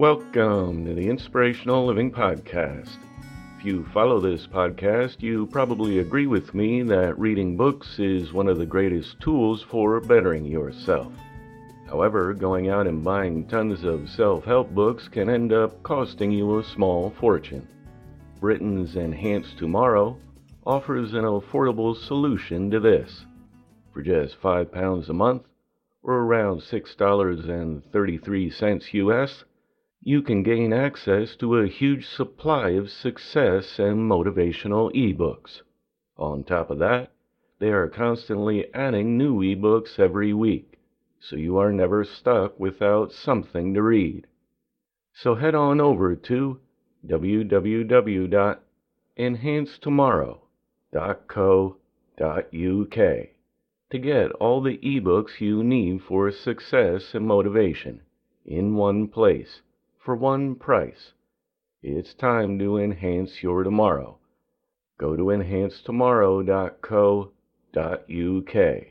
Welcome to the Inspirational Living Podcast. If you follow this podcast, you probably agree with me that reading books is one of the greatest tools for bettering yourself. However, going out and buying tons of self help books can end up costing you a small fortune. Britain's Enhance Tomorrow offers an affordable solution to this. For just £5 a month, or around $6.33 US, you can gain access to a huge supply of success and motivational ebooks. On top of that, they are constantly adding new ebooks every week, so you are never stuck without something to read. So head on over to www.enhancetomorrow.co.uk to get all the ebooks you need for success and motivation in one place for one price. It's time to enhance your tomorrow. Go to enhancetomorrow.co.uk.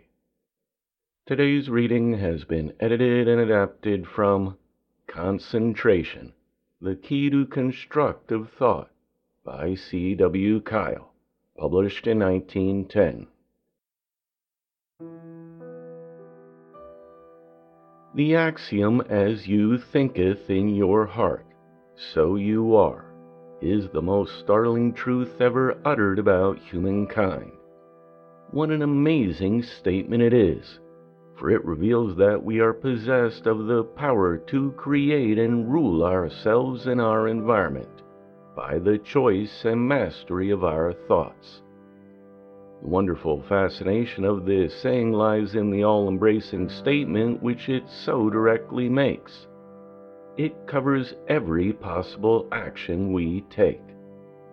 Today's reading has been edited and adapted from Concentration The Key to Constructive Thought by C. W. Kyle, published in 1910. The axiom, as you thinketh in your heart, so you are, is the most startling truth ever uttered about humankind. What an amazing statement it is, for it reveals that we are possessed of the power to create and rule ourselves and our environment by the choice and mastery of our thoughts. The wonderful fascination of this saying lies in the all embracing statement which it so directly makes. It covers every possible action we take,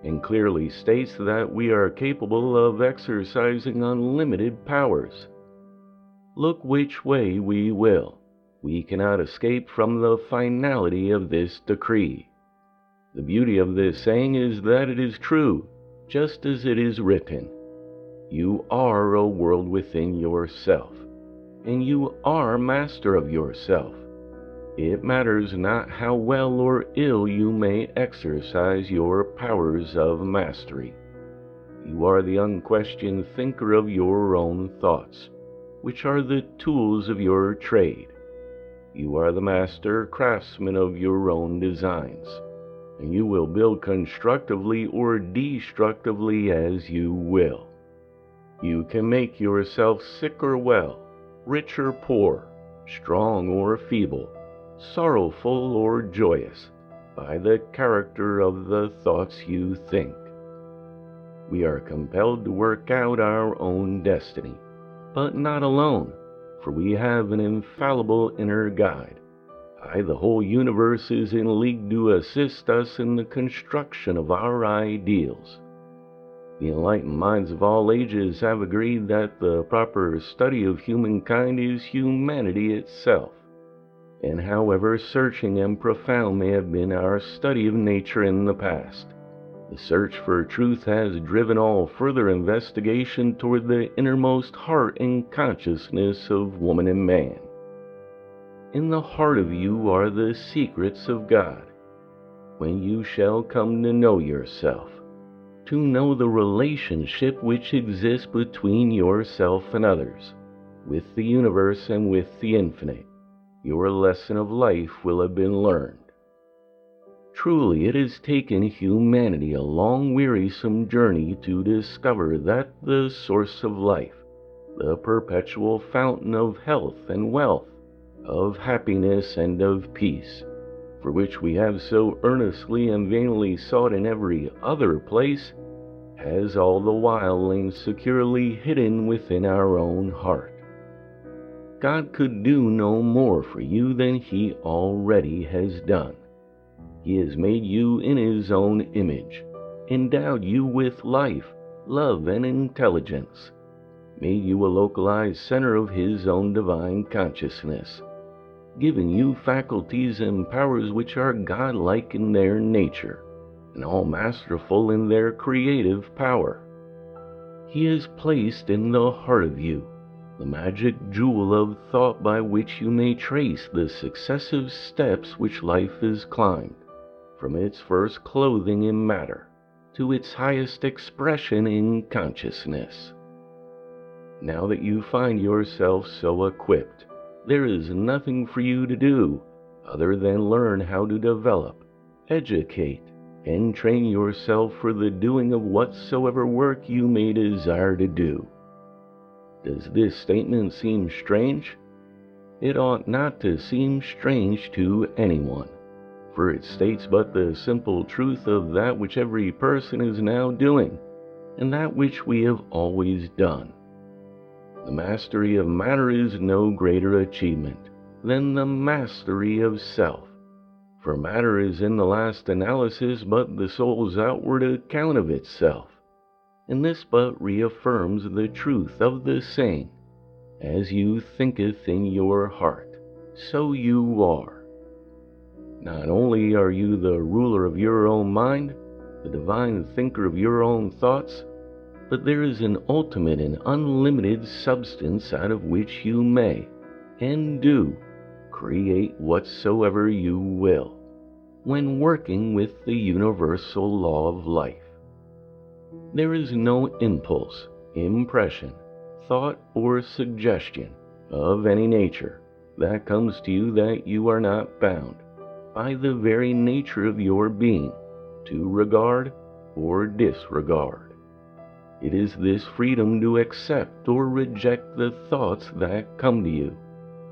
and clearly states that we are capable of exercising unlimited powers. Look which way we will, we cannot escape from the finality of this decree. The beauty of this saying is that it is true, just as it is written. You are a world within yourself, and you are master of yourself. It matters not how well or ill you may exercise your powers of mastery. You are the unquestioned thinker of your own thoughts, which are the tools of your trade. You are the master craftsman of your own designs, and you will build constructively or destructively as you will. You can make yourself sick or well, rich or poor, strong or feeble, sorrowful or joyous, by the character of the thoughts you think. We are compelled to work out our own destiny, but not alone, for we have an infallible inner guide. I, the whole universe, is in league to assist us in the construction of our ideals. The enlightened minds of all ages have agreed that the proper study of humankind is humanity itself. And however searching and profound may have been our study of nature in the past, the search for truth has driven all further investigation toward the innermost heart and consciousness of woman and man. In the heart of you are the secrets of God. When you shall come to know yourself, to know the relationship which exists between yourself and others, with the universe and with the infinite, your lesson of life will have been learned. Truly, it has taken humanity a long, wearisome journey to discover that the source of life, the perpetual fountain of health and wealth, of happiness and of peace, for which we have so earnestly and vainly sought in every other place, has all the while lain securely hidden within our own heart. God could do no more for you than He already has done. He has made you in His own image, endowed you with life, love, and intelligence, made you a localized center of His own divine consciousness given you faculties and powers which are godlike in their nature, and all masterful in their creative power. He is placed in the heart of you the magic jewel of thought by which you may trace the successive steps which life has climbed, from its first clothing in matter to its highest expression in consciousness. Now that you find yourself so equipped, there is nothing for you to do other than learn how to develop, educate, and train yourself for the doing of whatsoever work you may desire to do. Does this statement seem strange? It ought not to seem strange to anyone, for it states but the simple truth of that which every person is now doing, and that which we have always done. The mastery of matter is no greater achievement than the mastery of self, for matter is in the last analysis but the soul's outward account of itself and this but reaffirms the truth of the saying, As you thinketh in your heart, so you are. Not only are you the ruler of your own mind, the divine thinker of your own thoughts, but there is an ultimate and unlimited substance out of which you may, and do, create whatsoever you will, when working with the universal law of life. There is no impulse, impression, thought, or suggestion of any nature that comes to you that you are not bound, by the very nature of your being, to regard or disregard. It is this freedom to accept or reject the thoughts that come to you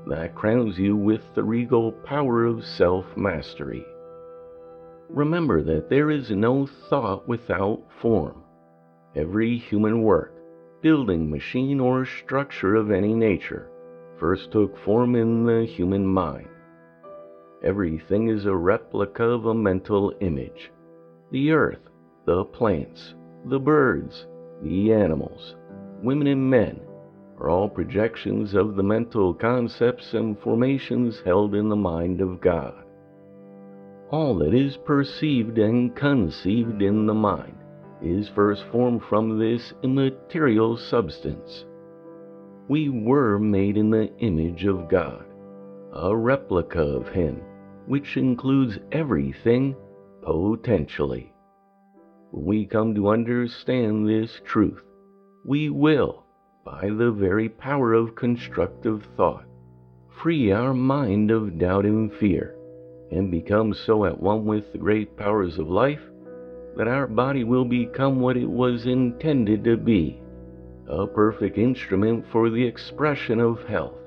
that crowns you with the regal power of self mastery. Remember that there is no thought without form Every human work, building, machine, or structure of any nature first took form in the human mind. Everything is a replica of a mental image. The earth, the plants, the birds, the animals, women and men are all projections of the mental concepts and formations held in the mind of God. All that is perceived and conceived in the mind is first formed from this immaterial substance. We were made in the image of God, a replica of Him, which includes everything potentially. When we come to understand this truth, we will, by the very power of constructive thought, free our mind of doubt and fear, and become so at one with the great powers of life that our body will become what it was intended to be a perfect instrument for the expression of health,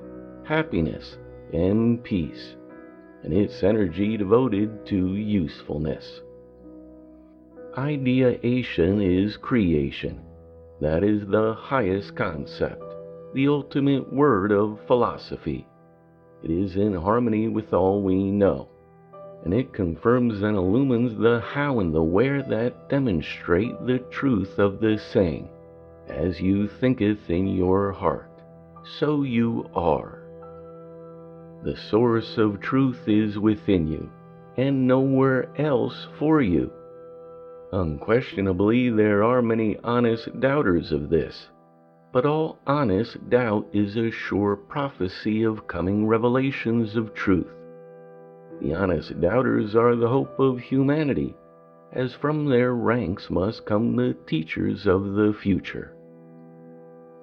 happiness, and peace, and its energy devoted to usefulness. Ideation is creation. That is the highest concept, the ultimate word of philosophy. It is in harmony with all we know and it confirms and illumines the how and the where that demonstrate the truth of the saying, As you thinketh in your heart, so you are. The source of truth is within you, and nowhere else for you. Unquestionably, there are many honest doubters of this, but all honest doubt is a sure prophecy of coming revelations of truth. The honest doubters are the hope of humanity, as from their ranks must come the teachers of the future.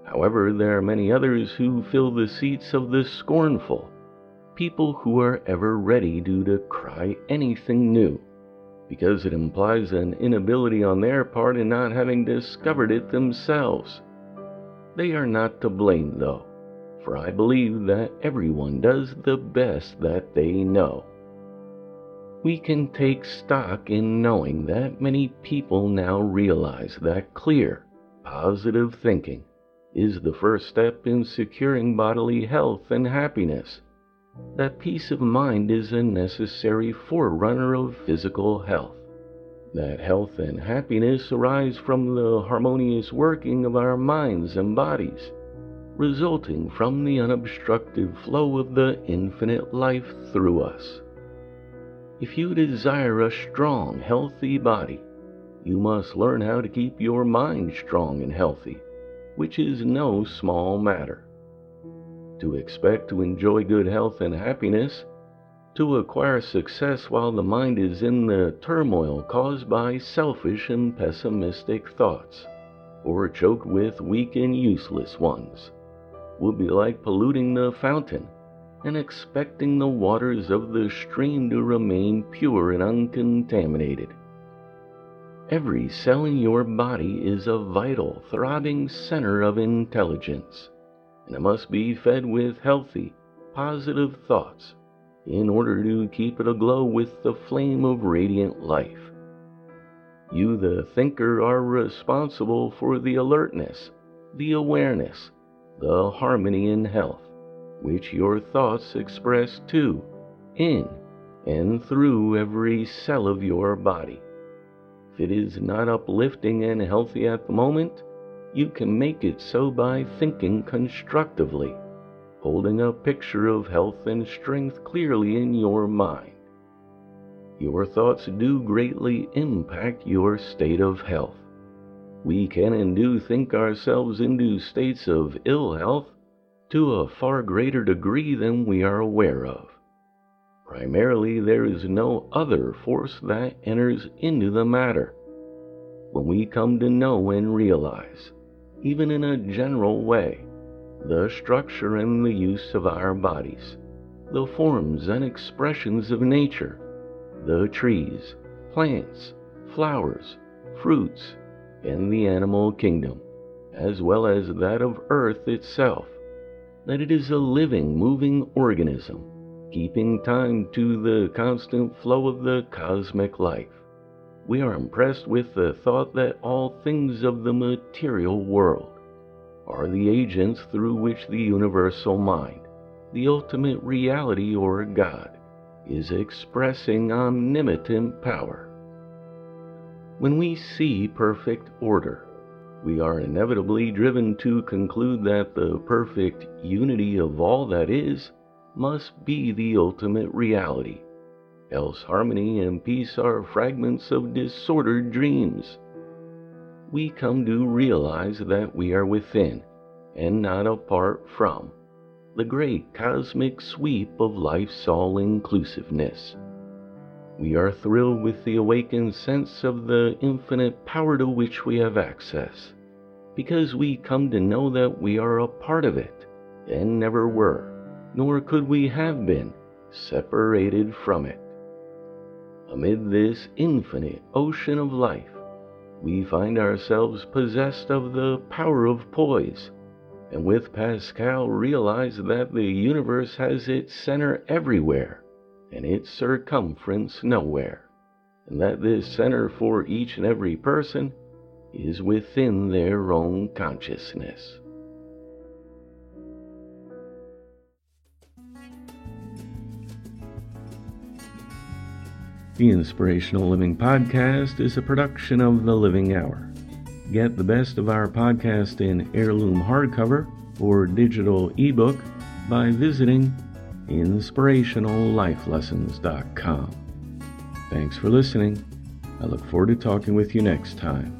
However, there are many others who fill the seats of the scornful, people who are ever ready to cry anything new, because it implies an inability on their part in not having discovered it themselves. They are not to blame, though, for I believe that everyone does the best that they know we can take stock in knowing that many people now realize that clear, positive thinking is the first step in securing bodily health and happiness. That peace of mind is a necessary forerunner of physical health. That health and happiness arise from the harmonious working of our minds and bodies, resulting from the unobstructed flow of the infinite life through us. If you desire a strong, healthy body, you must learn how to keep your mind strong and healthy, which is no small matter. To expect to enjoy good health and happiness, to acquire success while the mind is in the turmoil caused by selfish and pessimistic thoughts, or choked with weak and useless ones, would be like polluting the fountain and expecting the waters of the stream to remain pure and uncontaminated. Every cell in your body is a vital, throbbing center of intelligence, and it must be fed with healthy, positive thoughts in order to keep it aglow with the flame of radiant life. You, the thinker, are responsible for the alertness, the awareness, the harmony and health which your thoughts express to, in, and through every cell of your body. If it is not uplifting and healthy at the moment, you can make it so by thinking constructively, holding a picture of health and strength clearly in your mind. Your thoughts do greatly impact your state of health. We can and do think ourselves into states of ill health to a far greater degree than we are aware of. Primarily, there is no other force that enters into the matter. When we come to know and realize, even in a general way, the structure and the use of our bodies, the forms and expressions of nature, the trees, plants, flowers, fruits, and the animal kingdom, as well as that of earth itself, that it is a living, moving organism keeping time to the constant flow of the cosmic life. We are impressed with the thought that all things of the material world are the agents through which the universal mind, the ultimate reality or God, is expressing omnipotent power. When we see perfect order, we are inevitably driven to conclude that the perfect unity of all that is must be the ultimate reality, else harmony and peace are fragments of disordered dreams. We come to realize that we are within, and not apart from, the great cosmic sweep of life's all inclusiveness. We are thrilled with the awakened sense of the infinite power to which we have access, because we come to know that we are a part of it and never were nor could we have been separated from it. Amid this infinite ocean of life, we find ourselves possessed of the power of poise, and with Pascal realize that the universe has its center everywhere and its circumference nowhere, and that this center for each and every person is within their own consciousness. The Inspirational Living Podcast is a production of The Living Hour. Get the best of our podcast in heirloom hardcover or digital ebook by visiting inspirationallifelessons.com. Thanks for listening. I look forward to talking with you next time.